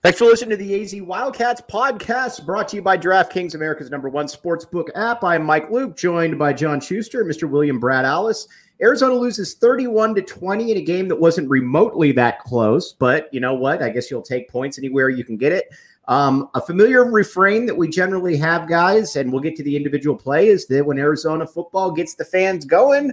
Thanks for listening to the AZ Wildcats podcast brought to you by DraftKings, America's number one sportsbook app. I'm Mike Luke, joined by John Schuster and Mr. William Brad Allis. Arizona loses 31 to 20 in a game that wasn't remotely that close, but you know what? I guess you'll take points anywhere you can get it. Um, a familiar refrain that we generally have, guys, and we'll get to the individual play, is that when Arizona football gets the fans going,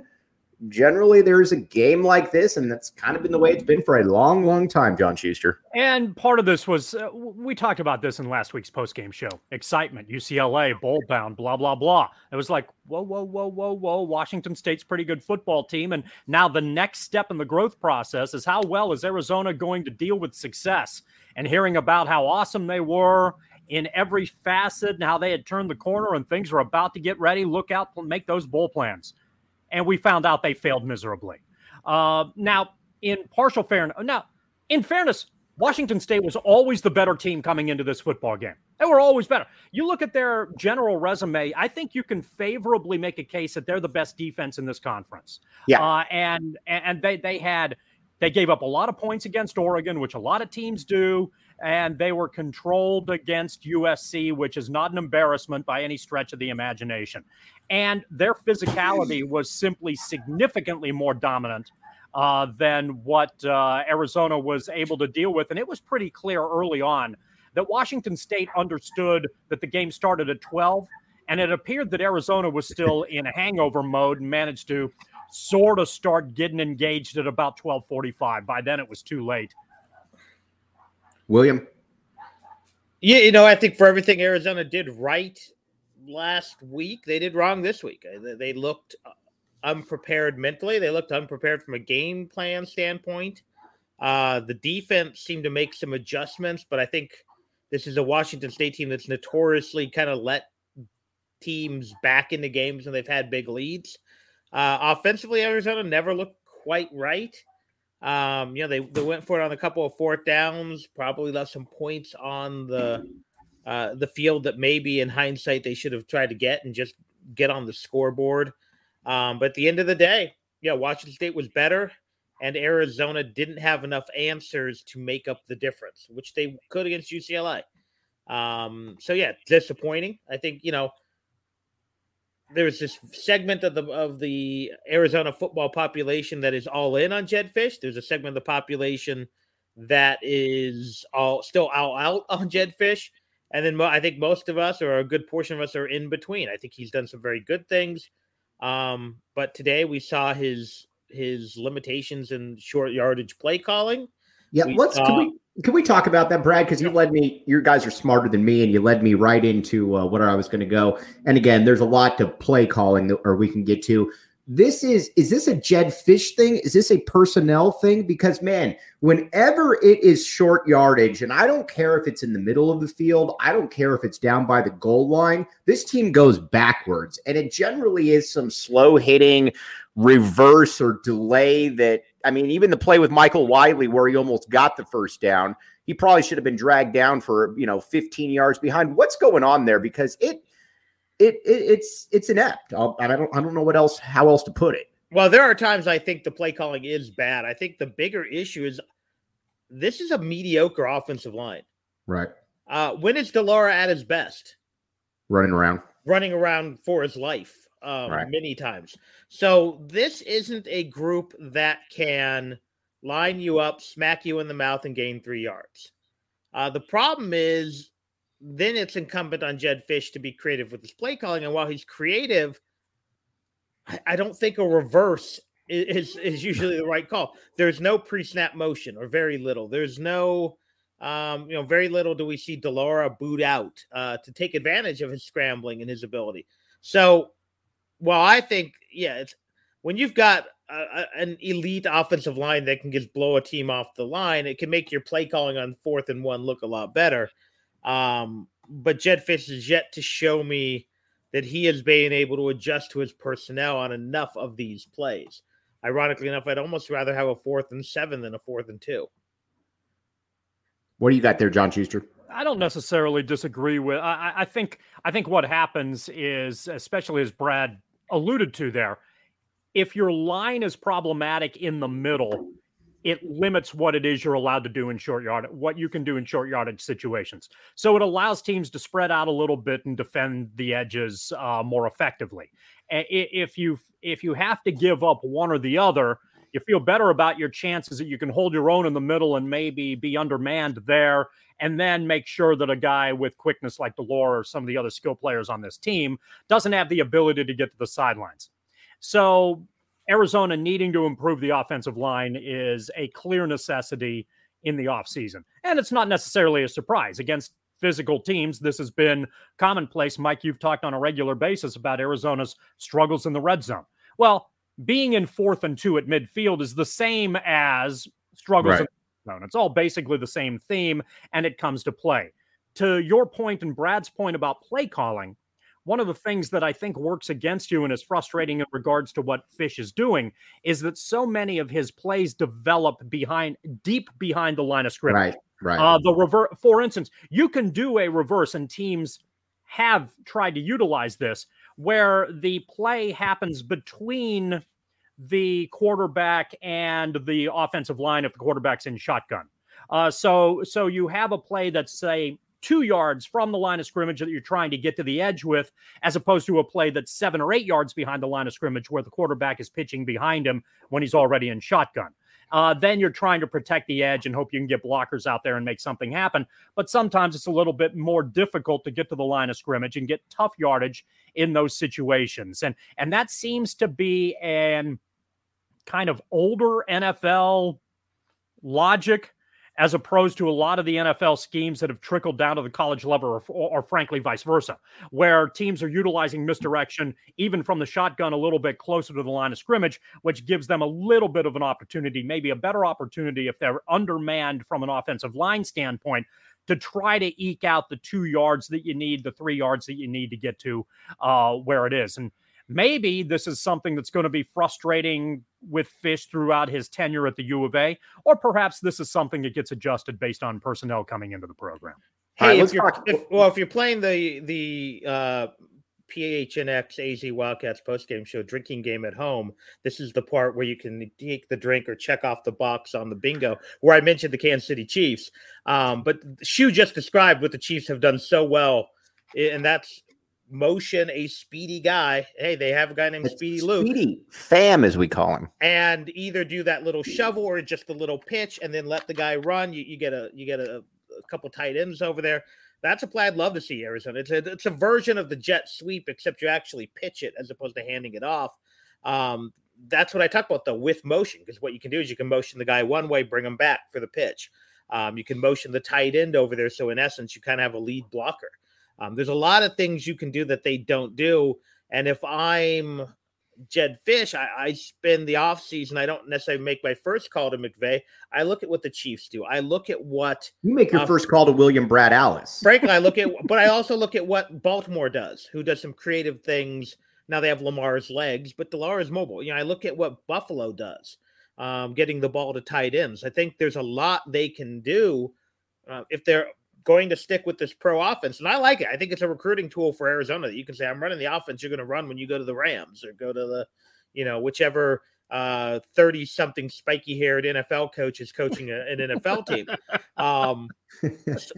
generally there's a game like this, and that's kind of been the way it's been for a long, long time, John Schuster. And part of this was uh, we talked about this in last week's post game show. Excitement, UCLA, bowl bound, blah blah blah. It was like whoa, whoa, whoa, whoa, whoa. Washington State's pretty good football team, and now the next step in the growth process is how well is Arizona going to deal with success? And hearing about how awesome they were in every facet and how they had turned the corner and things were about to get ready. Look out, make those bowl plans and we found out they failed miserably. Uh, now, in partial fairness, now in fairness, Washington State was always the better team coming into this football game. They were always better. You look at their general resume, I think you can favorably make a case that they're the best defense in this conference. Yeah, uh, and and they they had they gave up a lot of points against Oregon, which a lot of teams do, and they were controlled against USC, which is not an embarrassment by any stretch of the imagination and their physicality was simply significantly more dominant uh, than what uh, Arizona was able to deal with. And it was pretty clear early on that Washington State understood that the game started at 12, and it appeared that Arizona was still in hangover mode and managed to sort of start getting engaged at about 12:45. By then, it was too late. William. Yeah, you know, I think for everything Arizona did right last week. They did wrong this week. Uh, they looked uh, unprepared mentally. They looked unprepared from a game plan standpoint. Uh, the defense seemed to make some adjustments, but I think this is a Washington State team that's notoriously kind of let teams back into games when they've had big leads. Uh, offensively, Arizona never looked quite right. Um, you know, they, they went for it on a couple of fourth downs, probably left some points on the uh, the field that maybe in hindsight they should have tried to get and just get on the scoreboard. Um, but at the end of the day, yeah, Washington State was better, and Arizona didn't have enough answers to make up the difference, which they could against UCLA. Um, so yeah, disappointing. I think you know there's this segment of the of the Arizona football population that is all in on Jedd Fisch. There's a segment of the population that is all still all out on Jedd Fisch. And then I think most of us, or a good portion of us, are in between. I think he's done some very good things. Um, but today we saw his his limitations in short yardage play calling. Yeah, we let's saw, can we can we talk about that, Brad? Because you led me. You guys are smarter than me, and you led me right into uh, what I was going to go. And again, there's a lot to play calling, that, or we can get to this is is this a Jedd Fisch thing? Is this a personnel thing? Because man, whenever it is short yardage, and I don't care if it's in the middle of the field, I don't care if it's down by the goal line, this team goes backwards. And it generally is some slow hitting reverse or delay that I mean, even the play with Michael Wiley where he almost got the first down, he probably should have been dragged down for, you know, 15 yards behind. What's going on there? Because it it, it it's it's inept. I'll, I don't I don't know what else how else to put it. Well, there are times I think the play calling is bad. I think the bigger issue is this is a mediocre offensive line. Right. Uh, when is de Laura at his best? Running around. Running around for his life um, right. many times. So this isn't a group that can line you up, smack you in the mouth, and gain three yards. Uh, the problem is then it's incumbent on Jedd Fisch to be creative with his play calling. And while he's creative, I, I don't think a reverse is, is usually the right call. There's no pre-snap motion or very little. There's no um, you know, very little do we see de Laura boot out uh, to take advantage of his scrambling and his ability. So, well, I think, yeah, it's when you've got a, a, an elite offensive line that can just blow a team off the line, it can make your play calling on fourth and one look a lot better. Um, but Jedd Fisch is yet to show me that he has been able to adjust to his personnel on enough of these plays. Ironically enough, I'd almost rather have a fourth and seven than a fourth and two. What do you got there, John Schuster? I don't necessarily disagree with. I, I think I think what happens is, especially as Brad alluded to there, if your line is problematic in the middle, it limits what it is you're allowed to do in short yard, what you can do in short yardage situations. So it allows teams to spread out a little bit and defend the edges uh, more effectively. If you if you have to give up one or the other, you feel better about your chances that you can hold your own in the middle and maybe be undermanned there, and then make sure that a guy with quickness like de Laura or some of the other skill players on this team doesn't have the ability to get to the sidelines. So Arizona needing to improve the offensive line is a clear necessity in the offseason. And it's not necessarily a surprise against physical teams. This has been commonplace. Mike, you've talked on a regular basis about Arizona's struggles in the red zone. Well, being in fourth and two at midfield is the same as struggles right. in It's all basically the same theme, and it comes to play. To your point and Brad's point about play calling, one of the things that I think works against you and is frustrating in regards to what Fisch is doing is that so many of his plays develop behind deep behind the line of scrimmage. Right, right. Uh, the reverse, for instance, you can do a reverse, and teams have tried to utilize this where the play happens between the quarterback and the offensive line if the quarterback's in shotgun. Uh, so so you have a play that's say two yards from the line of scrimmage that you're trying to get to the edge with, as opposed to a play that's seven or eight yards behind the line of scrimmage where the quarterback is pitching behind him when he's already in shotgun. Uh, then you're trying to protect the edge and hope you can get blockers out there and make something happen. But sometimes it's a little bit more difficult to get to the line of scrimmage and get tough yardage in those situations. And and that seems to be an kind of older NFL logic as opposed to a lot of the NFL schemes that have trickled down to the college level, or, or, or, frankly, vice versa, where teams are utilizing misdirection even from the shotgun a little bit closer to the line of scrimmage, which gives them a little bit of an opportunity, maybe a better opportunity if they're undermanned from an offensive line standpoint. To try to eke out the two yards that you need, the three yards that you need to get to uh, where it is. And maybe this is something that's going to be frustrating with Fisch throughout his tenure at the U of A, or perhaps this is something that gets adjusted based on personnel coming into the program. Hey, right, if you're, if, well, if you're playing the the uh, PHNX AZ Wildcats postgame show drinking game at home, this is the part where you can take the drink or check off the box on the bingo where I mentioned the Kansas City Chiefs. Um, but Shu just described what the Chiefs have done so well, and that's motion a speedy guy. Hey, they have a guy named it's Speedy Luke. Speedy Fam, as we call him. And either do that little shovel or just a little pitch and then let the guy run. You, you get a you get a, a couple tight ends over there. That's a play I'd love to see Arizona. It's a it's a version of the jet sweep, except you actually pitch it as opposed to handing it off. Um, that's what I talk about though with motion, because what you can do is you can motion the guy one way, bring him back for the pitch. Um, you can motion the tight end over there, so in essence, you kind of have a lead blocker. Um, there's a lot of things you can do that they don't do. And if I'm Jedd Fisch, I, I spend the offseason, I don't necessarily make my first call to McVay. I look at what the Chiefs do. I look at what you make your uh, first call to William Brad Allis. Frankly, I look at, but I also look at what Baltimore does, who does some creative things. Now they have Lamar's legs, but de Laura is mobile. You know, I look at what Buffalo does, um, getting the ball to tight ends. I think there's a lot they can do uh, if they're going to stick with this pro offense. And I like it. I think it's a recruiting tool for Arizona that you can say, I'm running the offense you're going to run when you go to the Rams or go to the, you know, whichever uh 30 something spiky haired NFL coach is coaching a, an NFL team. Um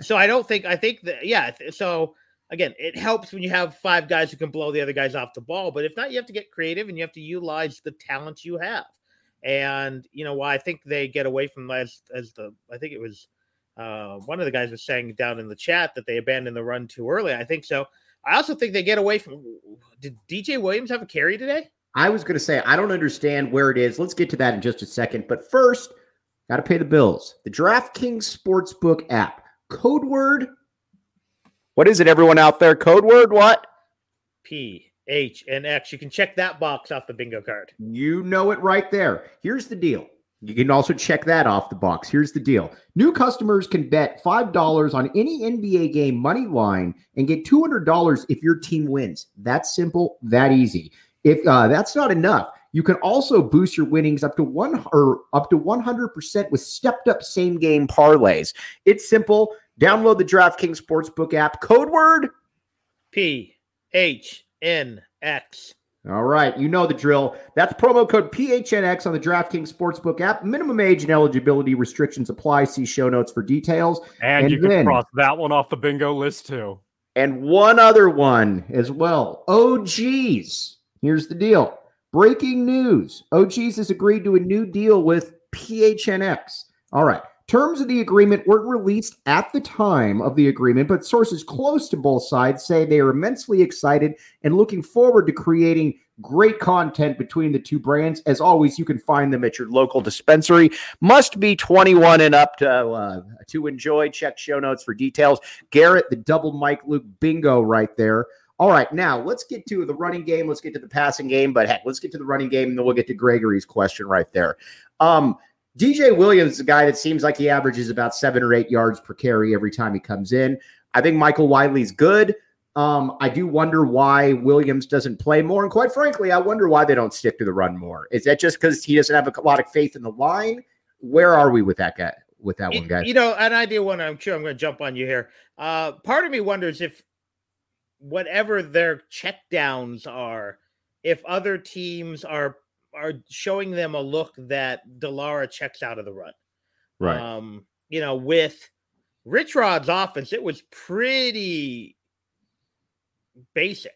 so I don't think I think that yeah, so again, it helps when you have five guys who can blow the other guys off the ball, but if not, you have to get creative and you have to utilize the talent you have. And you know why I think they get away from as as the I think it was uh, one of the guys was saying down in the chat that they abandoned the run too early. I think so. I also think they get away from. Did DJ Williams have a carry today? I was going to say I don't understand where it is. Let's get to that in just a second. But first, got to pay the bills. The DraftKings Sportsbook app. Code word. What is it, everyone out there? Code word what? P H and X. You can check that box off the bingo card. You know it right there. Here's the deal. You can also check that off the box. Here's the deal new customers can bet $5 on any NBA game money line and get $200 if your team wins. That's simple, that easy. If uh, that's not enough, you can also boost your winnings up to one or up to 100% with stepped up same game parlays. It's simple. Download the DraftKings Sportsbook app. Code word P H N X. All right, you know the drill. That's promo code PHNX on the DraftKings Sportsbook app. Minimum age and eligibility restrictions apply. See show notes for details. And, and you then, can cross that one off the bingo list too. And one other one as well. Oh, geez. Here's the deal. Breaking news. OGeez has agreed to a new deal with PHNX. All right. Terms of the agreement weren't released at the time of the agreement, but sources close to both sides say they are immensely excited and looking forward to creating great content between the two brands. As always, you can find them at your local dispensary. Must be 21 and up to uh, to enjoy. Check show notes for details. Garrett, the double Mike Luke bingo right there. All right, now let's get to the running game. Let's get to the passing game, but heck, let's get to the running game, and then we'll get to Gregory's question right there. Um, DJ Williams is a guy that seems like he averages about seven or eight yards per carry every time he comes in. I think Michael Wiley's good. Um, I do wonder why Williams doesn't play more. And quite frankly, I wonder why they don't stick to the run more. Is that just because he doesn't have a lot of faith in the line? Where are we with that guy? With that one, guy? You know, an idea one. I'm sure I'm going to jump on you here. Uh, part of me wonders if whatever their checkdowns are, if other teams are are showing them a look that de Laura checks out of the run. Right. Um, you know, with Rich Rod's offense, it was pretty basic.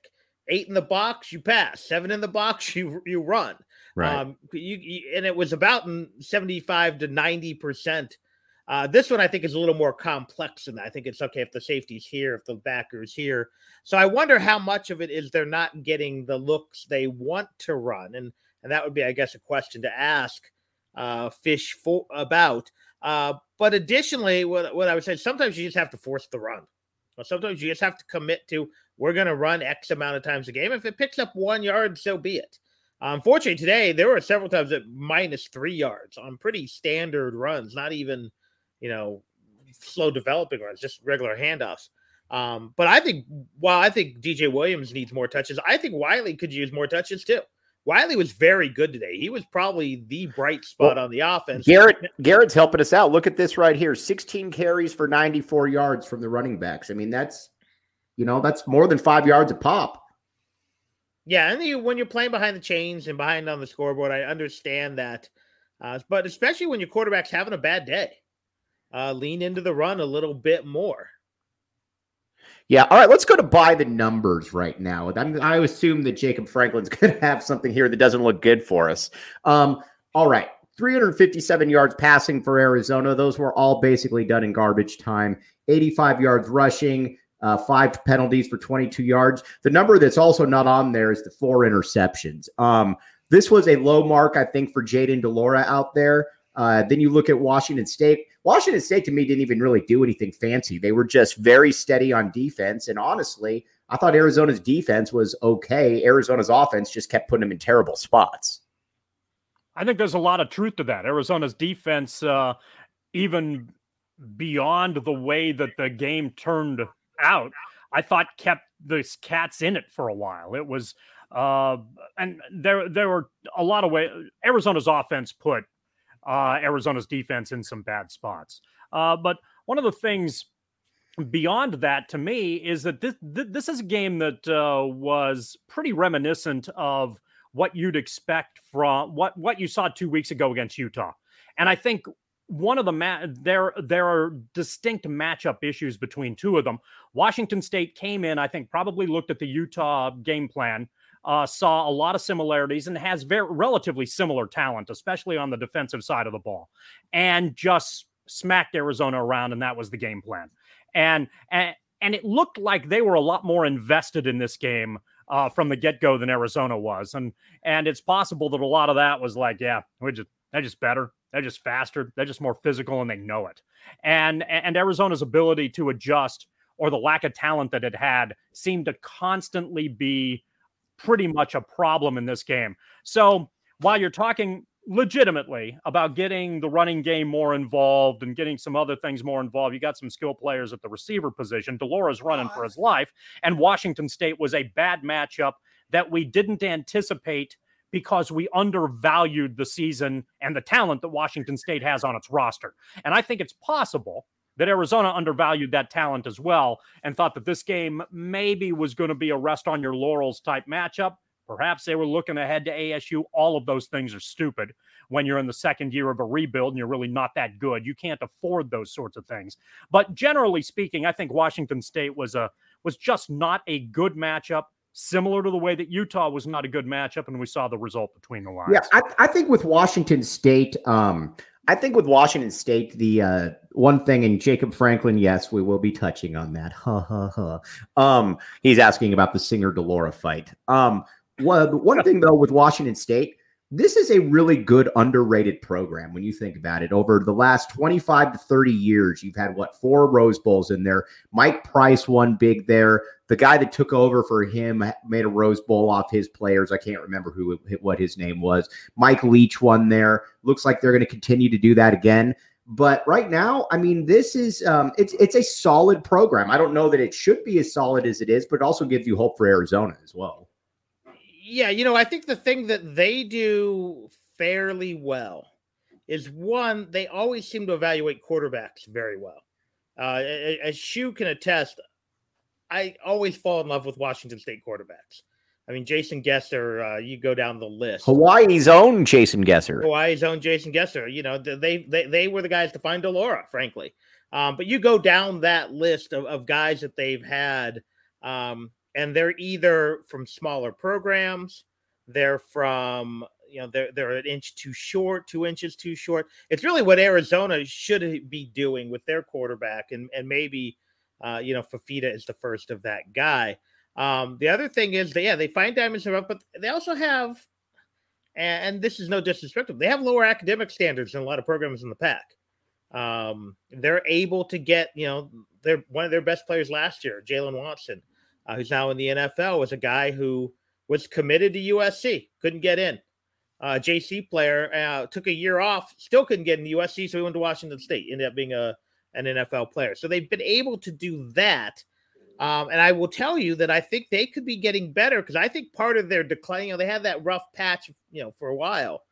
Eight in the box, you pass. Seven in the box, you you run. Right. Um, you, you and it was about seventy-five to ninety percent. Uh, this one I think is a little more complex than that. I think it's okay if the safety's here, if the backer's here. So I wonder how much of it is they're not getting the looks they want to run, and and that would be, I guess, a question to ask uh, Fisch for, about. Uh, but additionally, what, what I would say, sometimes you just have to force the run. Sometimes you just have to commit to we're going to run X amount of times a game. If it picks up one yard, so be it. Unfortunately, today there were several times at minus three yards on pretty standard runs, not even, you know, slow developing runs, just regular handoffs. Um, but I think while I think DJ Williams needs more touches, I think Wiley could use more touches too. Wiley was very good today. He was probably the bright spot well, on the offense. Garrett Garrett's helping us out. Look at this right here. 16 carries for 94 yards from the running backs. I mean, that's you know, that's more than 5 yards a pop. Yeah, and you, when you're playing behind the chains and behind on the scoreboard, I understand that. Uh, but especially when your quarterback's having a bad day, uh, lean into the run a little bit more. Yeah. All right. Let's go to by the numbers right now. I'm, i assume that Jacob Franklin's going to have something here that doesn't look good for us. Um, all right. 357 yards passing for Arizona. Those were all basically done in garbage time. 85 yards rushing, uh, five penalties for 22 yards. The number that's also not on there is the four interceptions. Um, this was a low mark, I think, for Jayden de Laura out there. Uh, then you look at Washington State. Washington State to me didn't even really do anything fancy. They were just very steady on defense. And honestly, I thought Arizona's defense was okay. Arizona's offense just kept putting them in terrible spots. I think there's a lot of truth to that. Arizona's defense, uh, even beyond the way that the game turned out, I thought kept the cats in it for a while. It was, uh, and there there were a lot of ways. Arizona's offense put uh, Arizona's defense in some bad spots. Uh, but one of the things beyond that to me is that this this is a game that uh, was pretty reminiscent of what you'd expect from what what you saw two weeks ago against Utah, and I think one of the ma- there there are distinct matchup issues between two of them. Washington State came in, I think, probably looked at the Utah game plan uh, saw a lot of similarities and has very relatively similar talent, especially on the defensive side of the ball, and just smacked Arizona around, and that was the game plan. And and and it looked like they were a lot more invested in this game uh, from the get go than Arizona was, and and it's possible that a lot of that was like, yeah, we're just they're just better, they're just faster, they're just more physical, and they know it. And and Arizona's ability to adjust or the lack of talent that it had seemed to constantly be pretty much a problem in this game. So while you're talking legitimately about getting the running game more involved and getting some other things more involved. You got some skill players at the receiver position. de Laura's running for his life, and Washington State was a bad matchup that we didn't anticipate because we undervalued the season and the talent that Washington State has on its roster. And I think it's possible that Arizona undervalued that talent as well and thought that this game maybe was going to be a rest on your laurels type matchup. Perhaps they were looking ahead to ASU. All of those things are stupid when you're in the second year of a rebuild and you're really not that good. You can't afford those sorts of things. But generally speaking, I think Washington State was a was just not a good matchup similar to the way that Utah was not a good matchup, and we saw the result between the lines. Yeah, I, I think with Washington State, um, I think with Washington State, the uh, one thing, and Jacob Franklin, yes, we will be touching on that. Ha ha ha. Um, he's asking about the Singer de Laura fight. Um, one, one thing though with Washington State, this is a really good underrated program when you think about it. Over the last 25 to 30 years, you've had what four Rose Bowls in there. Mike Price won big there. The guy that took over for him made a Rose Bowl off his players. I can't remember who what his name was. Mike Leach won there. Looks like they're going to continue to do that again. But right now, I mean, this is um, it's it's a solid program. I don't know that it should be as solid as it is, but it also gives you hope for Arizona as well yeah, you know, I think the thing that they do fairly well is one, they always seem to evaluate quarterbacks very well. Uh, as Shu can attest, I always fall in love with Washington State quarterbacks. I mean, Jason Gesser, uh, you go down the list. Hawaii's own Jason Gesser. Hawaii's own Jason Gesser. You know, they they they were the guys to find de Laura, frankly. Um, but you go down that list of, of guys that they've had. Um, and they're either from smaller programs, they're from you know they're they're an inch too short, two inches too short. It's really what Arizona should be doing with their quarterback, and and maybe uh, you know Fifita is the first of that guy. Um, the other thing is that yeah, they find diamonds in rough, but they also have, and, and this is no disrespect, they have lower academic standards than a lot of programs in the Pac. Um, they're able to get you know they're one of their best players last year, Jaylen Watson uh, who's now in the NFL, was a guy who was committed to USC, couldn't get in. Uh, JC player uh, took a year off, still couldn't get in the USC, so he went to Washington State, ended up being a an NFL player. So they've been able to do that. Um, and I will tell you that I think they could be getting better because I think part of their decline, you know, they had that rough patch, you know, for a while.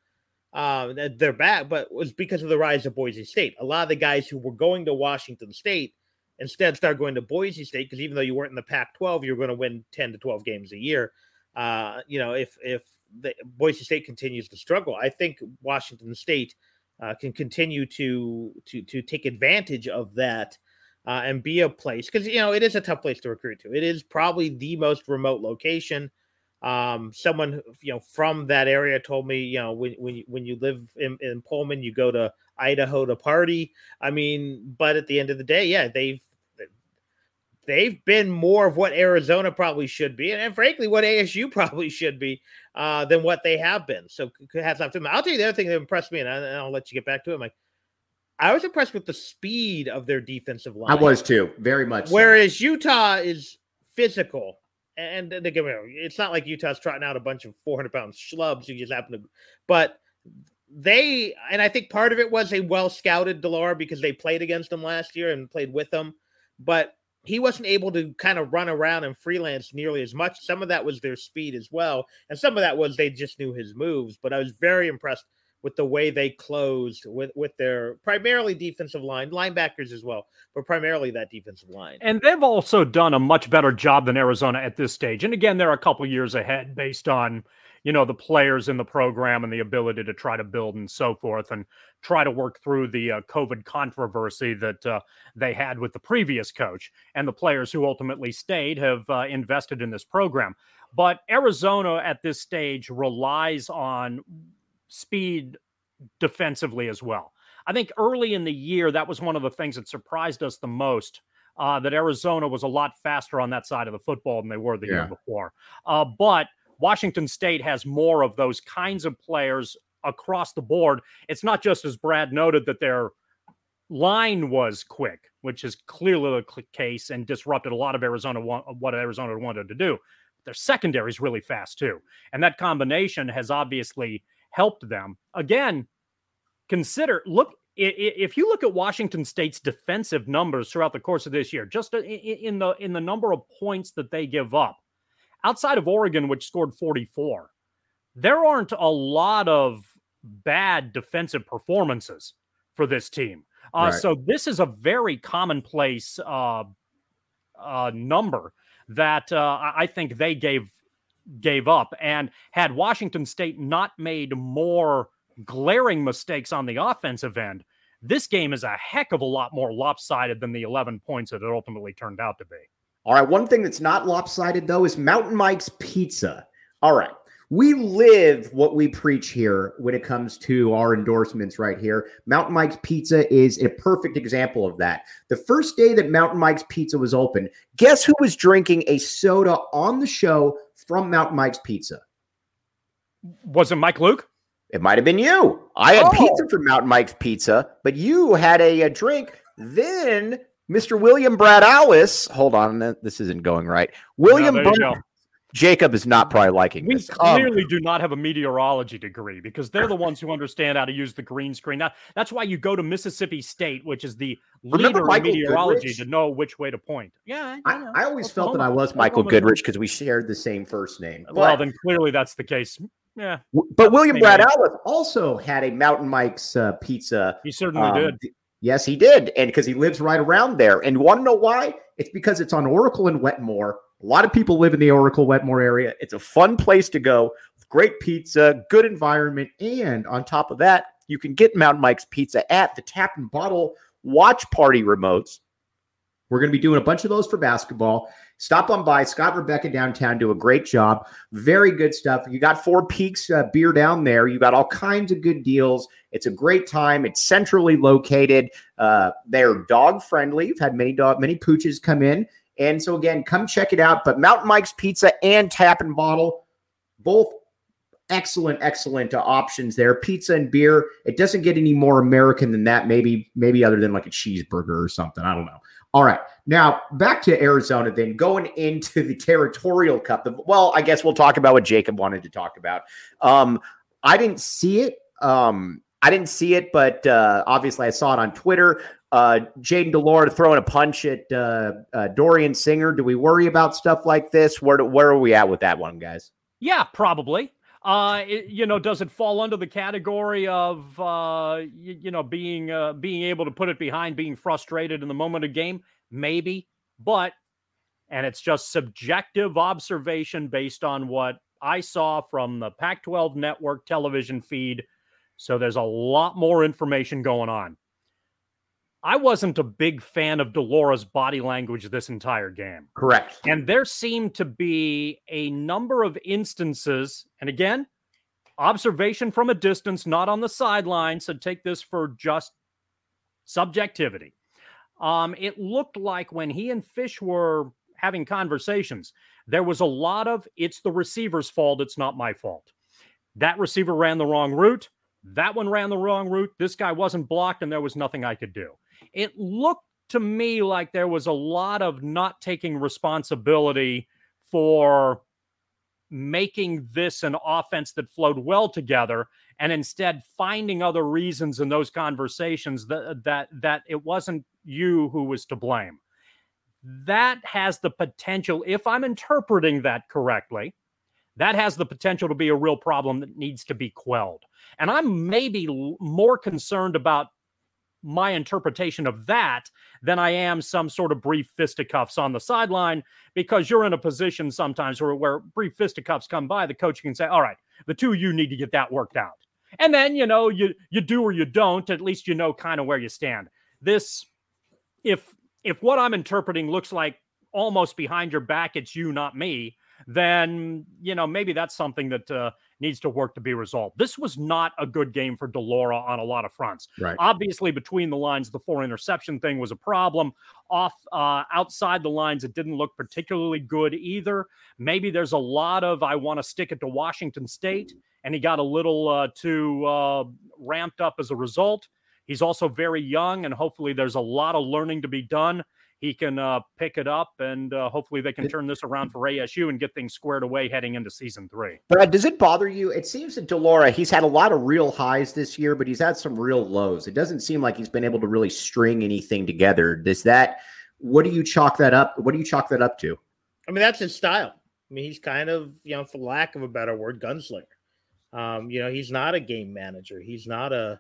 Uh, they're back, but was because of the rise of Boise State. A lot of the guys who were going to Washington State Instead, start going to Boise State because even though you weren't in the Pac-12, you're going to win 10 to 12 games a year. Uh, you know, if if the, Boise State continues to struggle, I think Washington State uh, can continue to to to take advantage of that uh, and be a place because you know it is a tough place to recruit to. It is probably the most remote location. Um, someone you know from that area told me, you know, when when you, when you live in, in Pullman, you go to Idaho to party. I mean, but at the end of the day, yeah, they've they've been more of what Arizona probably should be, and, and frankly, what ASU probably should be uh, than what they have been. So, hats off to them. I'll tell you the other thing that impressed me, and, I, will let you get back to it, Mike. I was impressed with the speed of their defensive line. I was too, very much. Whereas so. Utah is physical, and it's not like Utah's trotting out a bunch of 400 pound schlubs who just happen to, but they, and I think part of it was a well scouted de Laura because they played against them last year and played with them. But he wasn't able to kind of run around and freelance nearly as much. Some of that was their speed as well, and some of that was they just knew his moves. But I was very impressed with the way they closed with with their primarily defensive line, linebackers as well, but primarily that defensive line. And they've also done a much better job than Arizona at this stage. And again, they're a couple years ahead based on you know the players in the program and the ability to try to build and so forth and try to work through the uh, covid controversy that uh, they had with the previous coach and the players who ultimately stayed have uh, invested in this program but arizona at this stage relies on speed defensively as well i think early in the year that was one of the things that surprised us the most uh, that Arizona was a lot faster on that side of the football than they were the yeah. year before. Uh, but Washington State has more of those kinds of players across the board. It's not just as Brad noted that their line was quick, which is clearly the case and disrupted a lot of Arizona what Arizona wanted to do. Their secondary is really fast too, and that combination has obviously helped them. Again, consider look if you look at Washington State's defensive numbers throughout the course of this year, just in the in the number of points that they give up, outside of Oregon, which scored 44, there aren't a lot of bad defensive performances for this team. Uh, right. So this is a very commonplace uh, uh, number that uh, I think they gave gave up. And had Washington State not made more glaring mistakes on the offensive end, this game is a heck of a lot more lopsided than the 11 points that it ultimately turned out to be. All right. One thing that's not lopsided, though, is Mountain Mike's Pizza. All right. We live what we preach here when it comes to our endorsements right here. Mountain Mike's Pizza is a perfect example of that. The first day that Mountain Mike's Pizza was open, guess who was drinking a soda on the show from Mountain Mike's Pizza? Was it Mike Luke? It might have been you. I had oh. pizza from Mountain Mike's Pizza, but you had a, a drink. Then Mr. William Brad Allis. Hold on, this isn't going right. William no, Brad, Jacob is not probably liking we this. Clearly um, do not have a meteorology degree because they're the ones who understand how to use the green screen. That, that's why you go to Mississippi State, which is the leader in meteorology, Goodrich? to know which way to point. Yeah, I, I, I always Oklahoma, felt that I was Michael Oklahoma. Goodrich because we shared the same first name. But, well, then clearly that's the case. Yeah, but William Brad Allis also had a Mountain Mike's uh, pizza. He certainly um, did. Yes, he did, and because he lives right around there. And you want to know why? It's because it's on Oracle and Wetmore a lot of people live in the Oracle Wetmore area. It's a fun place to go. Great pizza, good environment, and on top of that, you can get Mountain Mike's pizza at the tap and bottle watch party remotes. We're going to be doing a bunch of those for basketball. Stop on by. Scott Rebecca downtown do a great job. Very good stuff. You got Four Peaks uh, beer down there. You got all kinds of good deals. It's a great time. It's centrally located. Uh, they're dog friendly. You've had many dog, many pooches come in and so again, come check it out. But Mountain Mike's Pizza and Tap and Bottle, both excellent, excellent uh, options there. Pizza and beer. It doesn't get any more American than that. Maybe, maybe other than like a cheeseburger or something. I don't know. All right. Now back to Arizona, then going into the territorial cup. Well, I guess we'll talk about what Jacob wanted to talk about. Um, I didn't see it. Um, I didn't see it, but uh, obviously I saw it on Twitter. Uh, Jayden de throwing a punch at uh, uh, Dorian Singer. Do we worry about stuff like this? Where where are we at with that one, guys? Yeah, probably. Uh, it, you know, does it fall under the category of uh, you, you know being uh, being able to put it behind being frustrated in the moment of game? Maybe, but and it's just subjective observation based on what I saw from the Pac-12 network television feed. So there's a lot more information going on. I wasn't a big fan of de Laura's body language this entire game. Correct. And there seemed to be a number of instances, and again, observation from a distance, not on the sideline. So take this for just subjectivity. Um, it looked like when he and Fisch were having conversations, there was a lot of it's the receiver's fault, it's not my fault. That receiver ran the wrong route. That one ran the wrong route. This guy wasn't blocked, and there was nothing I could do it looked to me like there was a lot of not taking responsibility for making this an offense that flowed well together and instead finding other reasons in those conversations that that that it wasn't you who was to blame that has the potential if i'm interpreting that correctly that has the potential to be a real problem that needs to be quelled and i'm maybe more concerned about my interpretation of that than I am some sort of brief fisticuffs on the sideline because you're in a position sometimes where, where brief fisticuffs come by, the coach can say, All right, the two of you need to get that worked out. And then, you know, you you do or you don't, at least you know kind of where you stand. This if if what I'm interpreting looks like almost behind your back, it's you, not me, then you know maybe that's something that uh, needs to work to be resolved. This was not a good game for de Laura on a lot of fronts. Right. Obviously, between the lines, the four interception thing was a problem. Off uh, outside the lines, it didn't look particularly good either. Maybe there's a lot of I want to stick it to Washington State, and he got a little uh, too uh, ramped up as a result. He's also very young, and hopefully, there's a lot of learning to be done he can uh, pick it up, and uh, hopefully they can turn this around for ASU and get things squared away heading into season three. Brad, does it bother you? It seems that de Laura, he's had a lot of real highs this year, but he's had some real lows. It doesn't seem like he's been able to really string anything together. Does that? What do you chalk that up? What do you chalk that up to? I mean, that's his style. I mean, he's kind of, you know, for lack of a better word, gunslinger. Um, you know, he's not a game manager. He's not a.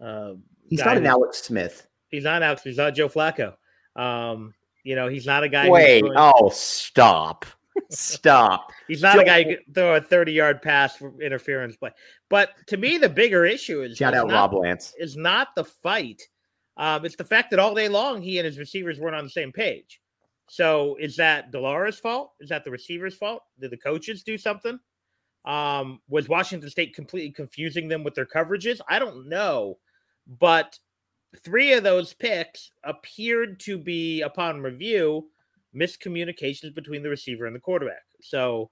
Uh, he's not an Alex Smith. He's not Alex. He's not Joe Flacco. Um, you know, he's not a guy. Wait, oh, stop. Stop. He's not a guy who can throw a 30 yard pass for interference play. But to me, the bigger issue is shout is out not, Rob Lance. is not the fight. Um, it's the fact that all day long he and his receivers weren't on the same page. So is that de Laura's fault? Is that the receiver's fault? Did the coaches do something? Um, was Washington State completely confusing them with their coverages? I don't know. But three of those picks appeared to be, upon review, miscommunications between the receiver and the quarterback. So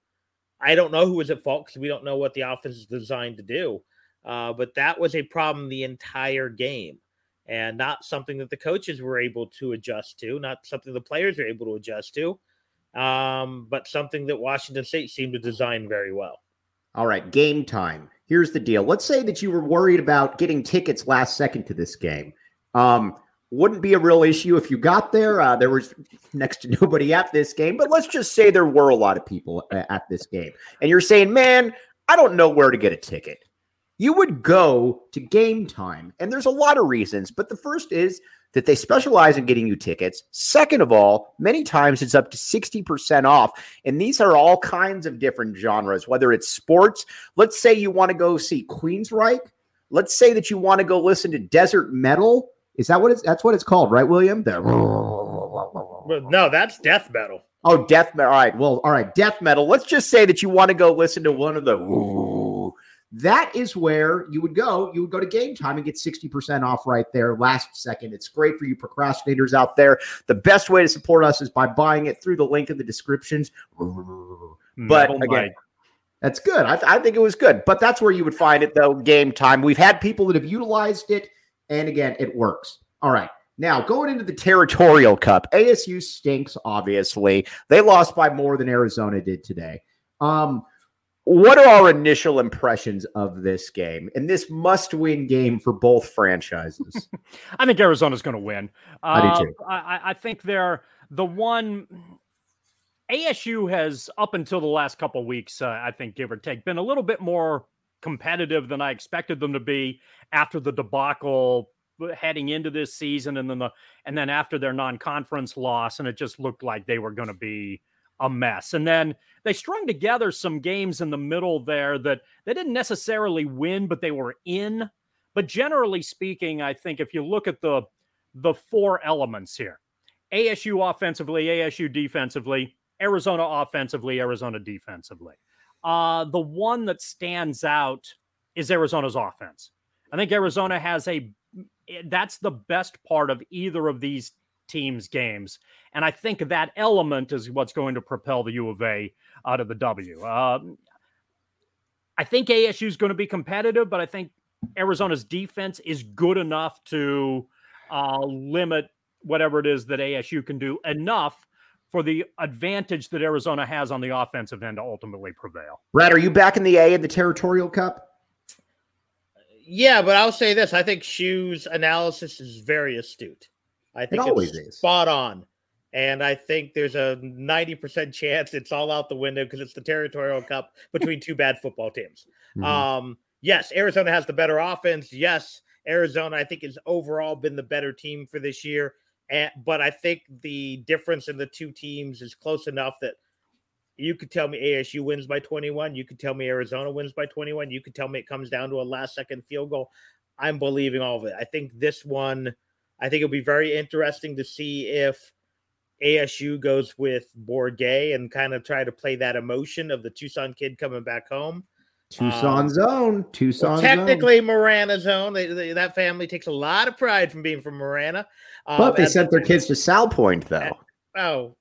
I don't know who was at fault because we don't know what the offense is designed to do. Uh, but that was a problem the entire game and not something that the coaches were able to adjust to, not something the players were able to adjust to, um, but something that Washington State seemed to design very well. All right, game time. Here's the deal. Let's say that you were worried about getting tickets last second to this game. Um, wouldn't be a real issue if you got there. Uh, there was next to nobody at this game, but let's just say there were a lot of people at this game. And you're saying, man, I don't know where to get a ticket. You would go to game time. And there's a lot of reasons, but the first is that they specialize in getting you tickets. Second of all, many times it's up to 60% off. And these are all kinds of different genres, whether it's sports. Let's say you want to go see Queensryche. Let's say that you want to go listen to desert metal. Is that what it's that's what it's called, right, William? The no, that's death metal. Oh, death metal. All right. Well, all right, death metal. Let's just say that you want to go listen to one of the that is where you would go. You would go to game time and get 60% off right there last second. It's great for you procrastinators out there. The best way to support us is by buying it through the link in the descriptions. But again, that's good. I, th- I think it was good. But that's where you would find it, though, game time. We've had people that have utilized it. And again, it works. All right. Now, going into the Territorial Cup, ASU stinks, obviously. They lost by more than Arizona did today. Um, what are our initial impressions of this game and this must-win game for both franchises? I think Arizona's going to win. I do too. Uh, I, I think they're the one. ASU has up until the last couple weeks, uh, I think, give or take, been a little bit more competitive than I expected them to be after the debacle heading into this season, and then the and then after their non-conference loss, and it just looked like they were going to be a mess. And then they strung together some games in the middle there that they didn't necessarily win, but they were in. But generally speaking, I think if you look at the the four elements here, ASU offensively, ASU defensively, Arizona offensively, Arizona defensively. Uh, the one that stands out is Arizona's offense. I think Arizona has a that's the best part of either of these teams' games. And I think that element is what's going to propel the U of A out of the W. Um, I think ASU is going to be competitive, but I think Arizona's defense is good enough to uh, limit whatever it is that ASU can do enough for the advantage that Arizona has on the offensive end to ultimately prevail. Brad, are you back in the A in the Territorial Cup? Yeah, but I'll say this: I think Shu's analysis is very astute. I think it always it's is. spot on. And I think there's a 90% chance it's all out the window because it's the territorial cup between two bad football teams. Mhm. Um, yes, Arizona has the better offense. Yes, Arizona, I think, has overall been the better team for this year. And, but I think the difference in the two teams is close enough that you could tell me ASU wins by 21. You could tell me Arizona wins by 21. You could tell me it comes down to a last second field goal. I'm believing all of it. I think this one, I think it'll be very interesting to see if ASU goes with Bourguet and kind of try to play that emotion of the Tucson kid coming back home. Tucson zone. Tucson Well, zone. technically, Marana zone. They, they- that family takes a lot of pride from being from Marana. Um, But they sent their kids to Salpointe, though. Oh,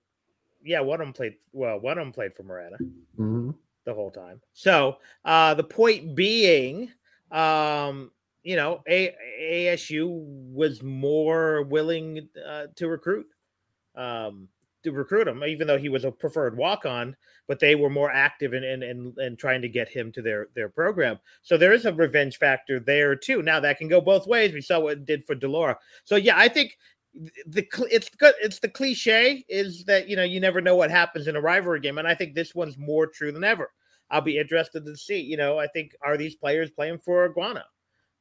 yeah. One of them played. Well, one of them played for Marana Mhm. the whole time. So uh, the point being, um, you know, A- ASU was more willing uh, to recruit, um, to recruit him, even though he was a preferred walk on. But they were more active in in, in in trying to get him to their their program. So there is a revenge factor there too. Now that can go both ways. We saw what it did for de Laura. So yeah, I think the it's good it's the cliche is that you know you never know what happens in a rivalry game and i think this one's more true than ever i'll be interested to see you know i think are these players playing for Aguano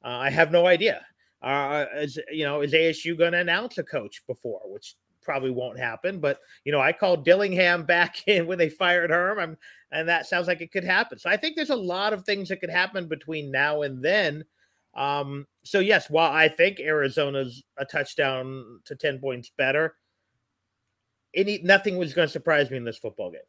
uh, i have no idea uh is you know is asu going to announce a coach before which probably won't happen. But you know, I called Dillingham back in when they fired Herm, and that sounds like it could happen. So I think there's a lot of things that could happen between now and then. Um, so yes, while I think Arizona's a touchdown to ten points better, any nothing was going to surprise me in this football game.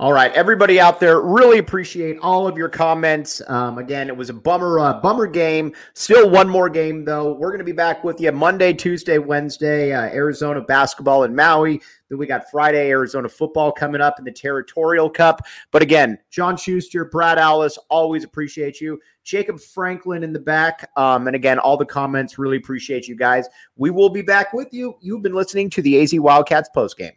All right, everybody out there, really appreciate all of your comments. Um, again, it was a bummer, uh, bummer game. Still one more game though. We're going to be back with you Monday, Tuesday, Wednesday. Uh, Arizona basketball in Maui. Then we got Friday Arizona football coming up in the Territorial Cup. But again, John Schuster, Brad Allis, always appreciate you. Jacob Franklin in the back. Um, and again, all the comments, really appreciate you guys. We will be back with you. You've been listening to the AZ Wildcats post game.